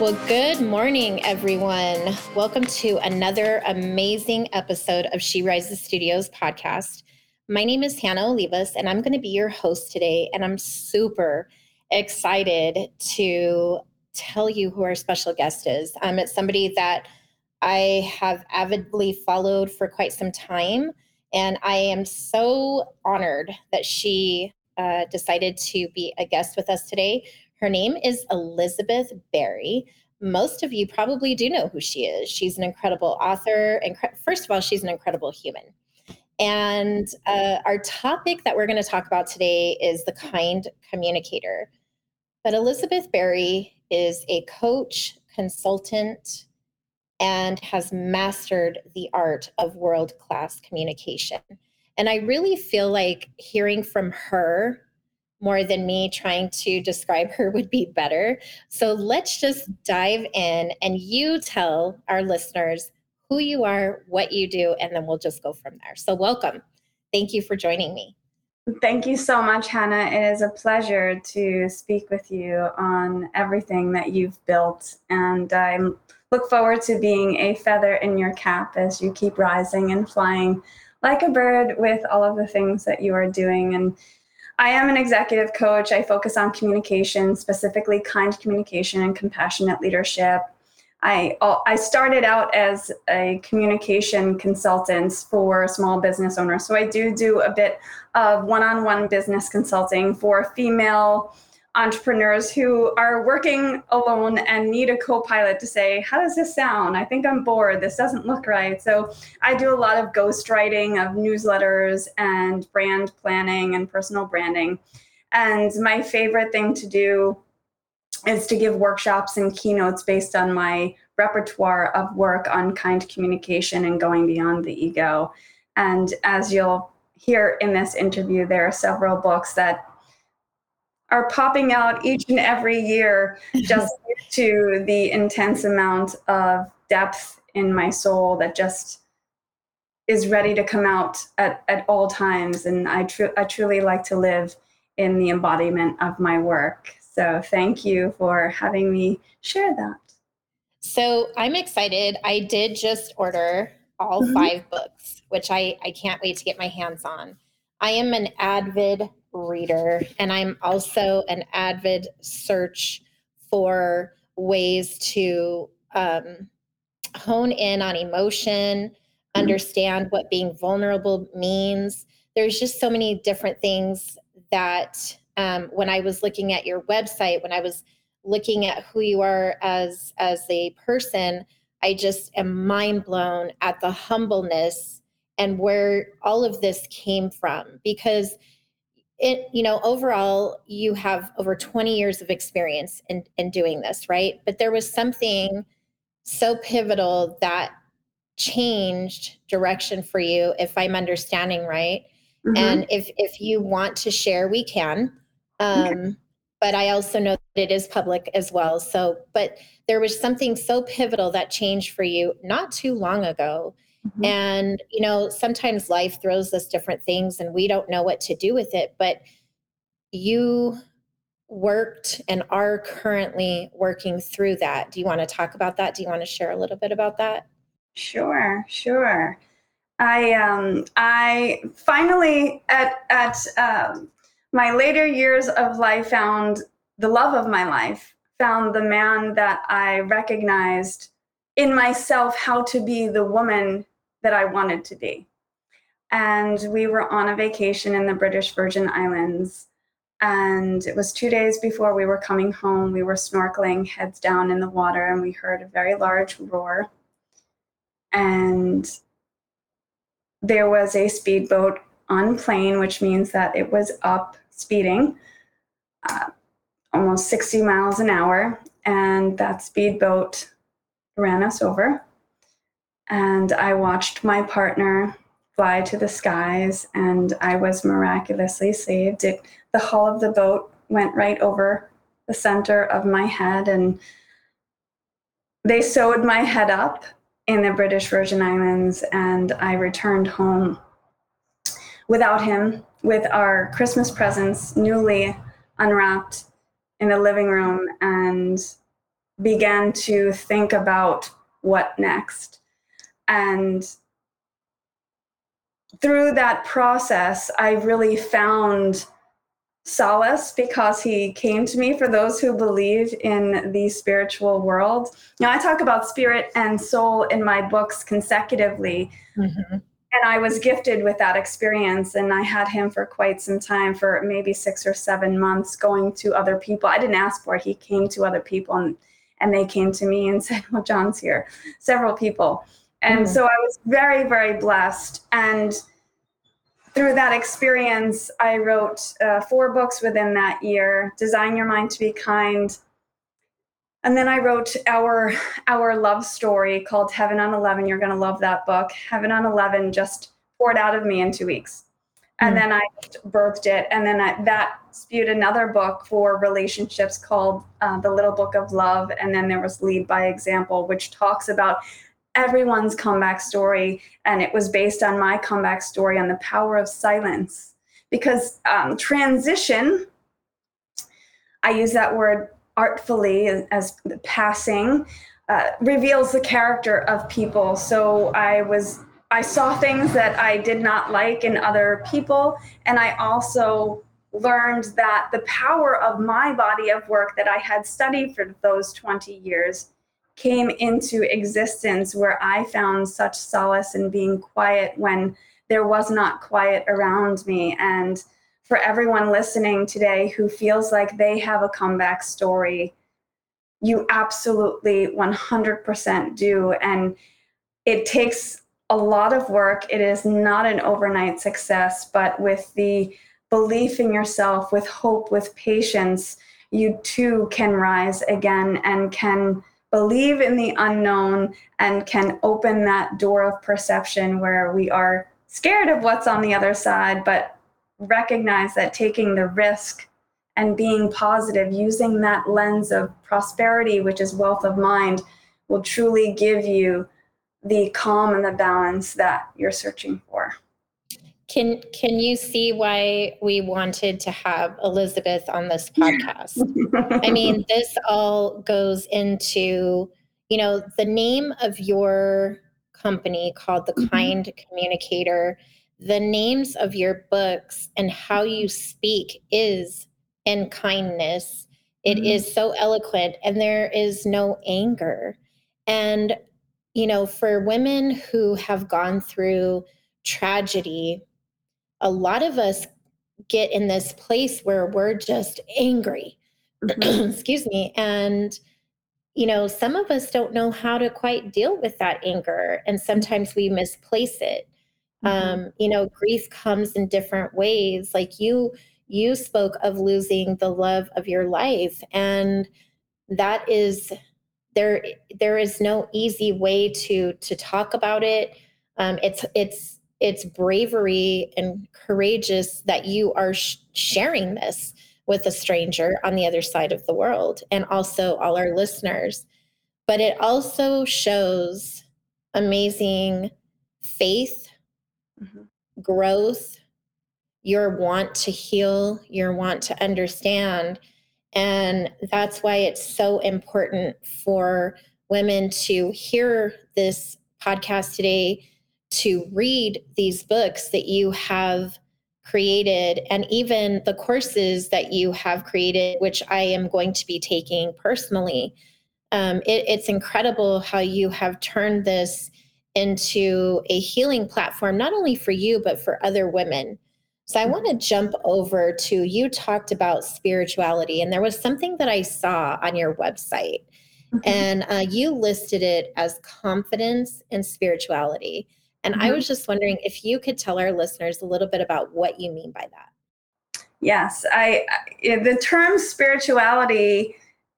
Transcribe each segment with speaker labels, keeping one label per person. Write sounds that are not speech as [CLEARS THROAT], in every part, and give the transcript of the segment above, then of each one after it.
Speaker 1: Well, good morning, everyone. Welcome to another amazing episode of She Rises Studios podcast. My name is Hanna Olivas, and I'm going to be your host today. And I'm super excited to tell you who our special guest is. Um, it's somebody that I have avidly followed for quite some time. And I am so honored that she uh, decided to be a guest with us today. Her name is Elizabeth Barry. Most of you probably do know who she is. She's an incredible author. Incre- First of all, she's an incredible human. And uh, our topic that we're going to talk about today is the kind communicator. But Elizabeth Barry is a coach, consultant, and has mastered the art of world class communication. And I really feel like hearing from her more than me trying to describe her would be better. So let's just dive in and you tell our listeners who you are, what you do, and then we'll just go from there. So, welcome. Thank you for joining me.
Speaker 2: Thank you so much, Hanna. It is a pleasure to speak with you on everything that you've built. And I look forward to being a feather in your cap as you keep rising and flying like a bird with all of the things that you are doing. And I am an executive coach. I focus on communication, specifically kind communication and compassionate leadership. I I started out as a communication consultant for small business owners. So I do do a bit of one-on-one business consulting for female entrepreneurs who are working alone and need a co-pilot to say how does this sound? I think i'm bored. This doesn't look right. So i do a lot of ghostwriting of newsletters and brand planning and personal branding. And my favorite thing to do is to give workshops and keynotes based on my repertoire of work on kind communication and going beyond the ego. And as you'll hear in this interview there are several books that are popping out each and every year [LAUGHS] just to the intense amount of depth in my soul that just is ready to come out at, at all times. And I, tr- I truly like to live in the embodiment of my work. So thank you for having me share that.
Speaker 1: So i'm excited. I did just order all mm-hmm. five books which I, I can't wait to get my hands on. I am an avid reader, and I'm also an avid search for ways to um, hone in on emotion, understand what being vulnerable means. There's just so many different things that um, when I was looking at your website, when I was looking at who you are as as a person, I just am mind blown at the humbleness and where all of this came from because it you know overall you have over 20 years of experience in in doing this right but there was something so pivotal that changed direction for you if i'm understanding right mm-hmm. and if if you want to share we can um okay. but i also know that it is public as well so but there was something so pivotal that changed for you not too long ago Mm-hmm. And, you know, sometimes life throws us different things and we don't know what to do with it. But you worked and are currently working through that. Do you want to talk about that? Do you want to share a little bit about that?
Speaker 2: Sure, sure. I um I finally at at um, my later years of life found the love of my life, found the man that I recognized in myself how to be the woman that I wanted to be. And we were on a vacation in the British Virgin Islands. And it was two days before we were coming home. We were snorkeling, heads down in the water, and we heard a very large roar. And there was a speedboat on plane, which means that it was up speeding uh, almost 60 miles an hour. And that speedboat ran us over and I watched my partner fly to the skies, and I was miraculously saved. It, the hull of the boat went right over the center of my head, and they sewed my head up in the British Virgin Islands, and I returned home without him, with our Christmas presents newly unwrapped in the living room, and began to think about what next. And through that process, I really found solace because he came to me for those who believe in the spiritual world. Now, I talk about spirit and soul in my books consecutively. Mm-hmm. And I was gifted with that experience, and I had him for quite some time for maybe six or seven months going to other people. I didn't ask for it, he came to other people, and, and they came to me and [LAUGHS] said, Well, John's here, several people. And mm-hmm. so I was very, very blessed. And through that experience, I wrote uh, four books within that year Design Your Mind to Be Kind. And then I wrote our our love story called Heaven on 11. You're going to love that book. Heaven on 11 just poured out of me in two weeks. And mm then I birthed it. And then I, that spewed another book for relationships called uh, The Little Book of Love. And then there was Lead by Example, which talks about everyone's comeback story, and it was based on my comeback story on the power of silence. Because um, transition, I use that word artfully as, as passing, uh, reveals the character of people. So I was I saw things that I did not like in other people, and I also learned that the power of my body of work that I had studied for those 20 years came into existence where I found such solace in being quiet when there was not quiet around me. And for everyone listening today who feels like they have a comeback story, you absolutely 100% do. And it takes a lot of work. It is not an overnight success, but with the belief in yourself, with hope, with patience, you too can rise again and can believe in the unknown and can open that door of perception where we are scared of what's on the other side, but recognize that taking the risk and being positive, using that lens of prosperity, which is wealth of mind, will truly give you the calm and the balance that you're searching for.
Speaker 1: Can can you see why we wanted to have Elizabeth on this podcast? I mean, [LAUGHS] this all goes into, you know, the name of your company called The mm-hmm. Kind Communicator, the names of your books and how you speak is in kindness. It mm-hmm. is so eloquent and there is no anger. And you know, for women who have gone through tragedy a lot of us get in this place where we're just angry. Mm-hmm. [CLEARS THROAT] Excuse me. And, you know, some of us don't know how to quite deal with that anger. And sometimes we misplace it. Mm-hmm. Um, you know, grief comes in different ways. Like you, you spoke of losing the love of your life. And that is there there is no easy way to to talk about it um, it's it's it's bravery and courageous that you are sh- sharing this with a stranger on the other side of the world and also all our listeners. But it also shows amazing faith, mm-hmm. growth, your want to heal, your want to understand. And that's why it's so important for women to hear this podcast today to read these books that you have created and even the courses that you have created, which I am going to be taking personally. Um, it, it's incredible how you have turned this into a healing platform, not only for you, but for other women. So I want to jump over to you talked about spirituality, and there was something that I saw on your website, mm-hmm. and uh, you listed it as confidence and spirituality. And mm-hmm. I was just wondering if you could tell our listeners a little bit about what you mean by that.
Speaker 2: Yes, I the term spirituality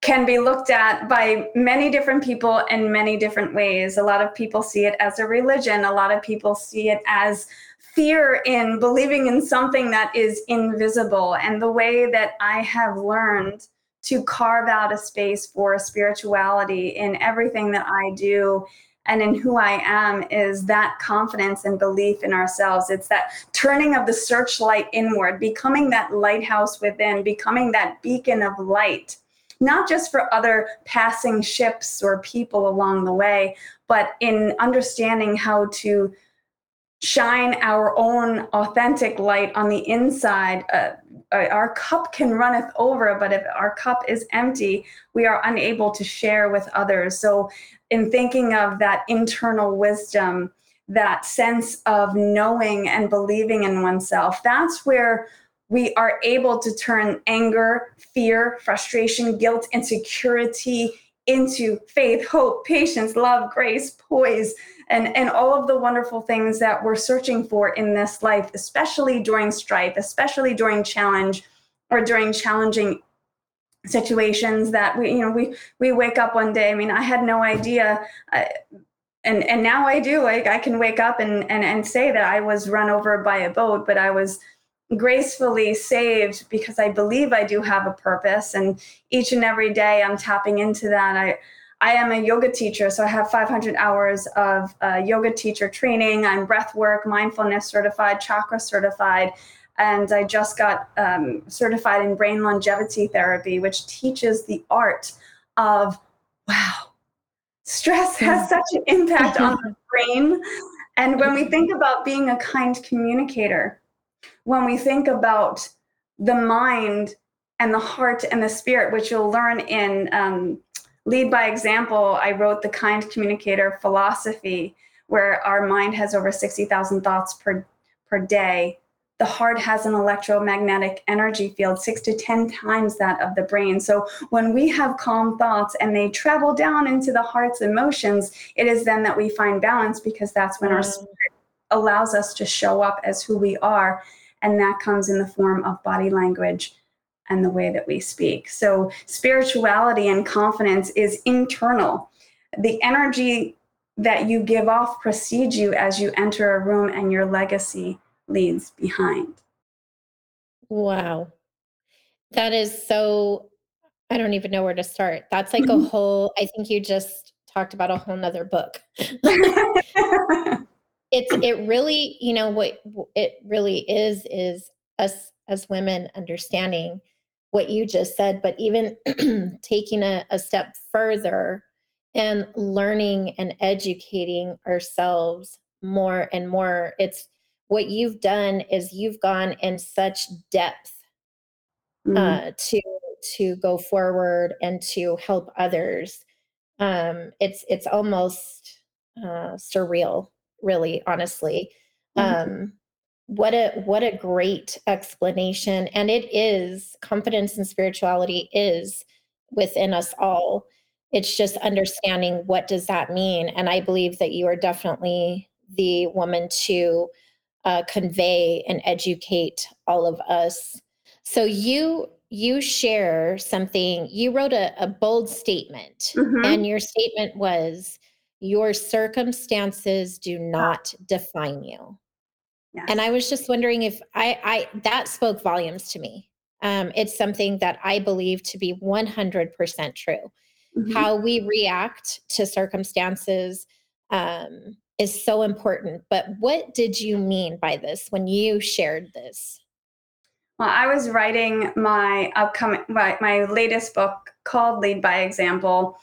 Speaker 2: can be looked at by many different people in many different ways. A lot of people see it as a religion, a lot of people see it as fear in believing in something that is invisible. And the way that I have learned to carve out a space for spirituality in everything that I do and in who I am is that confidence and belief in ourselves. It's that turning of the searchlight inward, becoming that lighthouse within, becoming that beacon of light. not just for other passing ships or people along the way, but in understanding how to shine our own authentic light on the inside. Uh, uh, our cup can runneth over, but if our cup is empty, we are unable to share with others. So, in thinking of that internal wisdom, that sense of knowing and believing in oneself, that's where we are able to turn anger, fear, frustration, guilt, insecurity into faith, hope, patience, love, grace, poise, and, and all of the wonderful things that we're searching for in this life, especially during strife, especially during challenge or during challenging situations that we, you know, we, we wake up one day. I mean, I had no idea. Uh, and, and now I do, like I can wake up and, and, and say that I was run over by a boat, but I was gracefully saved because I believe I do have a purpose. And each and every day I'm tapping into that. I, I am a yoga teacher, so I have 500 hours of uh, yoga teacher training. I'm breath work, mindfulness certified, chakra certified, and I just got um, certified in brain longevity therapy, which teaches the art of wow, stress has such an impact on the [LAUGHS] brain. And when we think about being a kind communicator, when we think about the mind and the heart and the spirit, which you'll learn in um, Lead by Example, I wrote the Kind Communicator philosophy, where our mind has over 60,000 thoughts per, per day. The heart has an electromagnetic energy field, six to 10 times that of the brain. So when we have calm thoughts and they travel down into the heart's emotions, it is then that we find balance because that's when our mm. spirit allows us to show up as who we are and that comes in the form of body language and the way that we speak. So, spirituality and confidence is internal. The energy that you give off precedes you as you enter a room, and your legacy leads behind.
Speaker 1: Wow. That is so, I don't even know where to start. That's like a mm-hmm. whole, I think you just talked about a whole nother book. [LAUGHS] it's it really you know what it really is is us as women understanding what you just said but even [CLEARS THROAT] taking a, a step further and learning and educating ourselves more and more it's what you've done is you've gone in such depth mm-hmm. uh, to to go forward and to help others um, it's it's almost uh, surreal really honestly mm-hmm. um what a what a great explanation. And it is confidence and spirituality is within us all. It's just understanding what does that mean. And i believe that you are definitely the woman to uh, convey and educate all of us. So you you share something. You wrote a, a bold statement. Mm-hmm. and your statement was your circumstances do not define you. Yes. And I was just wondering if I, I that spoke volumes to me. Um, it's something that I believe to be 100% true. Mm-hmm. How we react to circumstances um, is so important. But what did you mean by this when you shared this?
Speaker 2: Well, I was writing my upcoming my, my latest book called Lead by Example,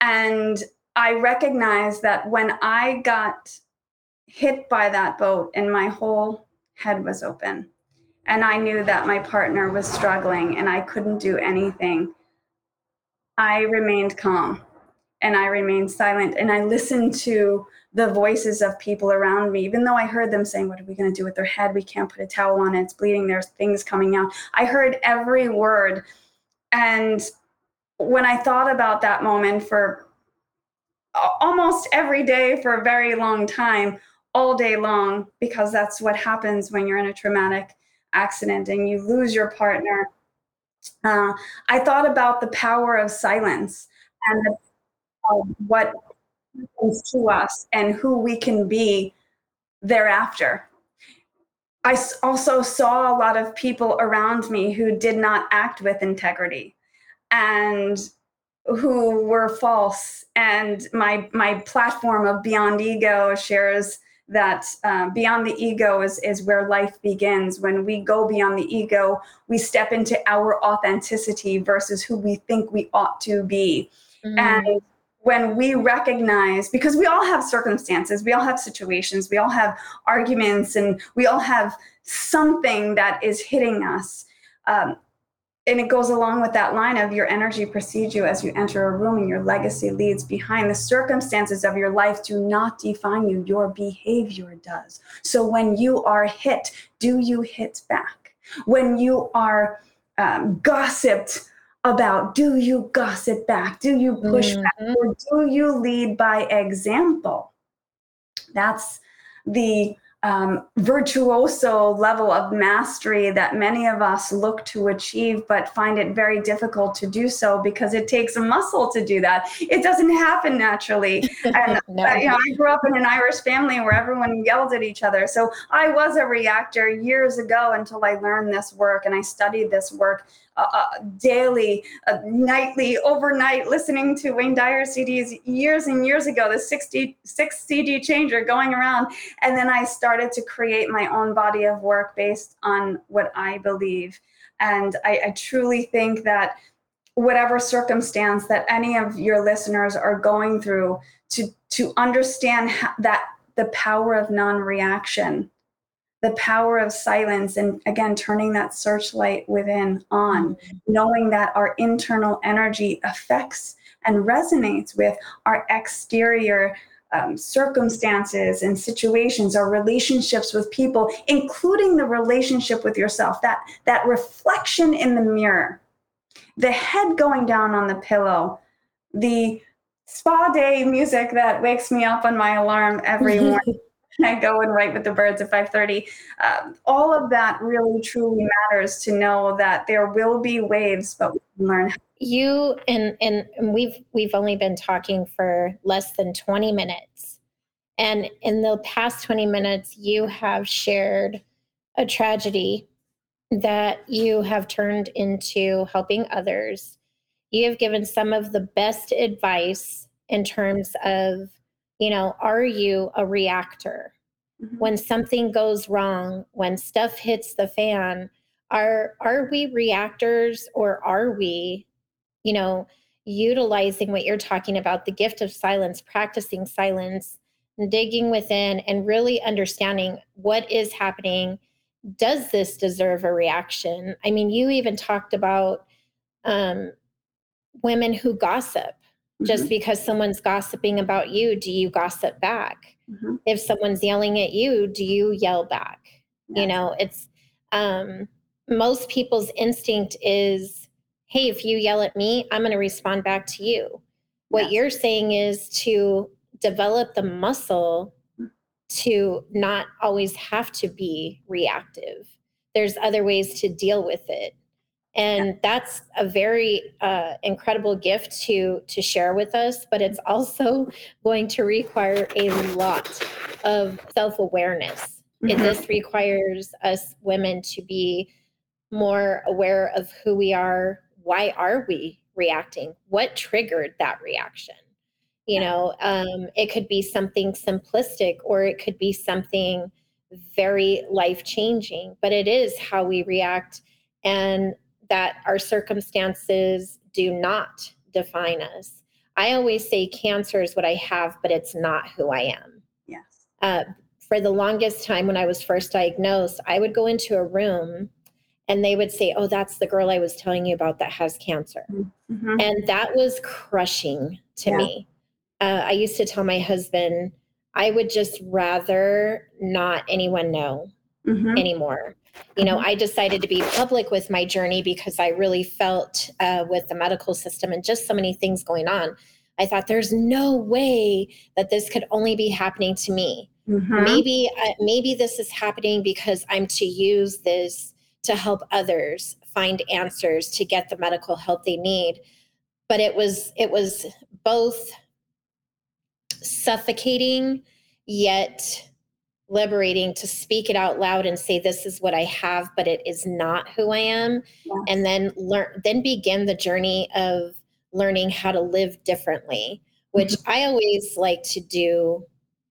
Speaker 2: and I recognized that when I got hit by that boat and my whole head was open, and I knew that my partner was struggling and I couldn't do anything, I remained calm and I remained silent and I listened to the voices of people around me, even though I heard them saying, What are we going to do with their head? We can't put a towel on it. It's bleeding. There's things coming out. I heard every word. And when I thought about that moment for almost every day for a very long time, all day long, because that's what happens when you're in a traumatic accident and you lose your partner. Uh, I thought about the power of silence and the, uh, what happens to us and who we can be thereafter. I also saw a lot of people around me who did not act with integrity. And who were false and my my platform of beyond ego shares that uh, beyond the ego is, is where life begins. When we go beyond the ego, we step into our authenticity versus who we think we ought to be. Mm. And when we recognize, because we all have circumstances, we all have situations, we all have arguments, and we all have something that is hitting us. Um, and it goes along with that line of your energy precedes you as you enter a room and your legacy leads behind. The circumstances of your life do not define you. Your behavior does. So when you are hit do you hit back? When you are um, gossiped about do you gossip back? Do you push mm-hmm. back or do you lead by example? That's the um, virtuoso level of mastery that many of us look to achieve, but find it very difficult to do so because it takes a muscle to do that. It doesn't happen naturally. [LAUGHS] And [LAUGHS] no. uh, you know, I grew up in an Irish family where everyone yelled at each other. So I was a reactor years ago until I learned this work and I studied this work uh, uh, daily, uh, nightly, overnight, listening to Wayne Dyer CDs years and years ago, the 66 CD changer going around. And then I started to create my own body of work based on what I believe. And I, I truly think that whatever circumstance that any of your listeners are going through, to, to understand that the power of non reaction the power of silence and again turning that searchlight within on mm-hmm. knowing that our internal energy affects and resonates with our exterior um, circumstances and situations our relationships with people including the relationship with yourself that that reflection in the mirror the head going down on the pillow the spa day music that wakes me up on my alarm every [LAUGHS] morning [LAUGHS] I go and write with the birds at 5:30. Um, all of that really truly matters to know that there will be waves, but we can learn.
Speaker 1: You and and we've we've only been talking for less than 20 minutes, and in the past 20 minutes, you have shared a tragedy that you have turned into helping others. You have given some of the best advice in terms of you know, are you a reactor? Mm-hmm. When something goes wrong, when stuff hits the fan, are are we reactors or are we, you know, utilizing what you're talking about, the gift of silence, practicing silence, digging within and really understanding what is happening. Does this deserve a reaction? I mean, you even talked about um, women who gossip just mm-hmm. because someone's gossiping about you, do you gossip back? Mm-hmm. If someone's yelling at you, do you yell back? You know, it's um, most people's instinct is, hey, if you yell at me, I'm going to respond back to you. What you're saying is to develop the muscle mm. to not always have to be reactive. There's other ways to deal with it and yeah. that's a very uh, incredible gift to to share with us but it's also going to require a lot of self-awareness. Mm-hmm. this requires us women to be more aware of who we are. Why are we reacting? What triggered that reaction? You know um, it could be something simplistic or it could be something very life changing but it is how we react and that our circumstances do not define us. I always say cancer is what I have, but it's not who I am.
Speaker 2: Yes.
Speaker 1: Uh, for the longest time when I was first diagnosed, I would go into a room and they would say, Oh, that's the girl I was telling you about that has cancer. Mm-hmm. And that was crushing to yeah. me. Uh, I used to tell my husband, I would just rather not anyone know mm-hmm. anymore you know, mm-hmm. I decided to be public with my journey because I really felt uh, with the medical system and just so many things going on. I thought there's no way that this could only be happening to me. Mm-hmm. Maybe, uh, maybe this is happening because I'm to use this to help others find answers to get the medical help they need. But it was, it was both suffocating yet liberating to speak it out loud and say this is what i have but it is not who i am and then learn then begin the journey of learning how to live differently which mm-hmm. i always like to do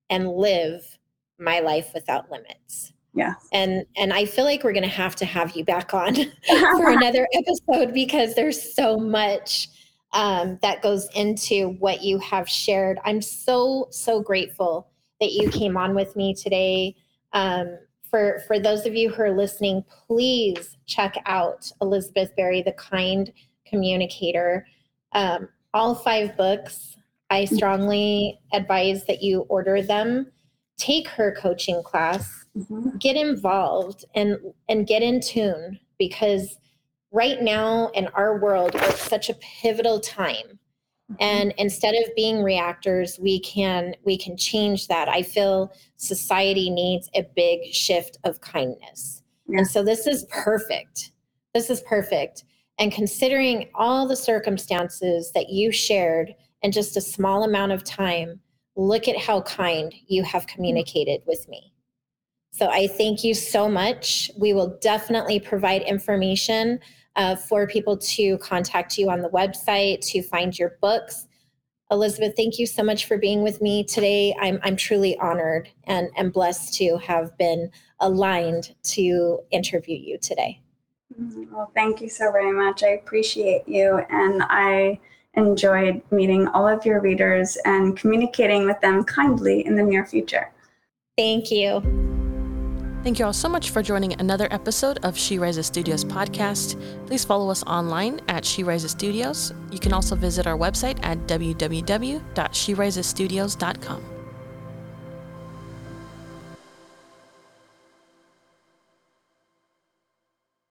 Speaker 1: and live My Life Without Limits.
Speaker 2: Yeah.
Speaker 1: And and I feel like we're going to have to have you back on [LAUGHS] [LAUGHS] for another episode because there's so much um, that goes into what you have shared. I'm so so grateful that you came on with me today. Um, for for those of you who are listening, please check out Elizabeth Barry, the kind communicator. Um, all five books. I strongly advise that you order them. Take her coaching class.
Speaker 2: Mhm.
Speaker 1: Get involved and and get in tune because right now in our world we're such a pivotal time Mm-hmm. and instead of being reactors we can we can change that. I feel society needs a big shift of kindness.
Speaker 2: Yeah.
Speaker 1: and so this is perfect. This is perfect. And considering all the circumstances that you shared in just a small amount of time look at how kind you have mm-hmm. communicated with me. So i thank you so much. We will definitely provide information uh, for people to contact you on the website to find your books. Elizabeth, thank you so much for being with me today. I'm, I'm truly honored and, and blessed to have been aligned to interview you today.
Speaker 2: Mhm. Well, thank you so very much. I appreciate you. And I enjoyed meeting all of your readers and communicating with them kindly in the near future.
Speaker 1: Thank you.
Speaker 3: Thank you all so much for joining another episode of She Rises Studios podcast. Please follow us online at She Rises Studios. You can also visit our website at www.sherisesstudios.com.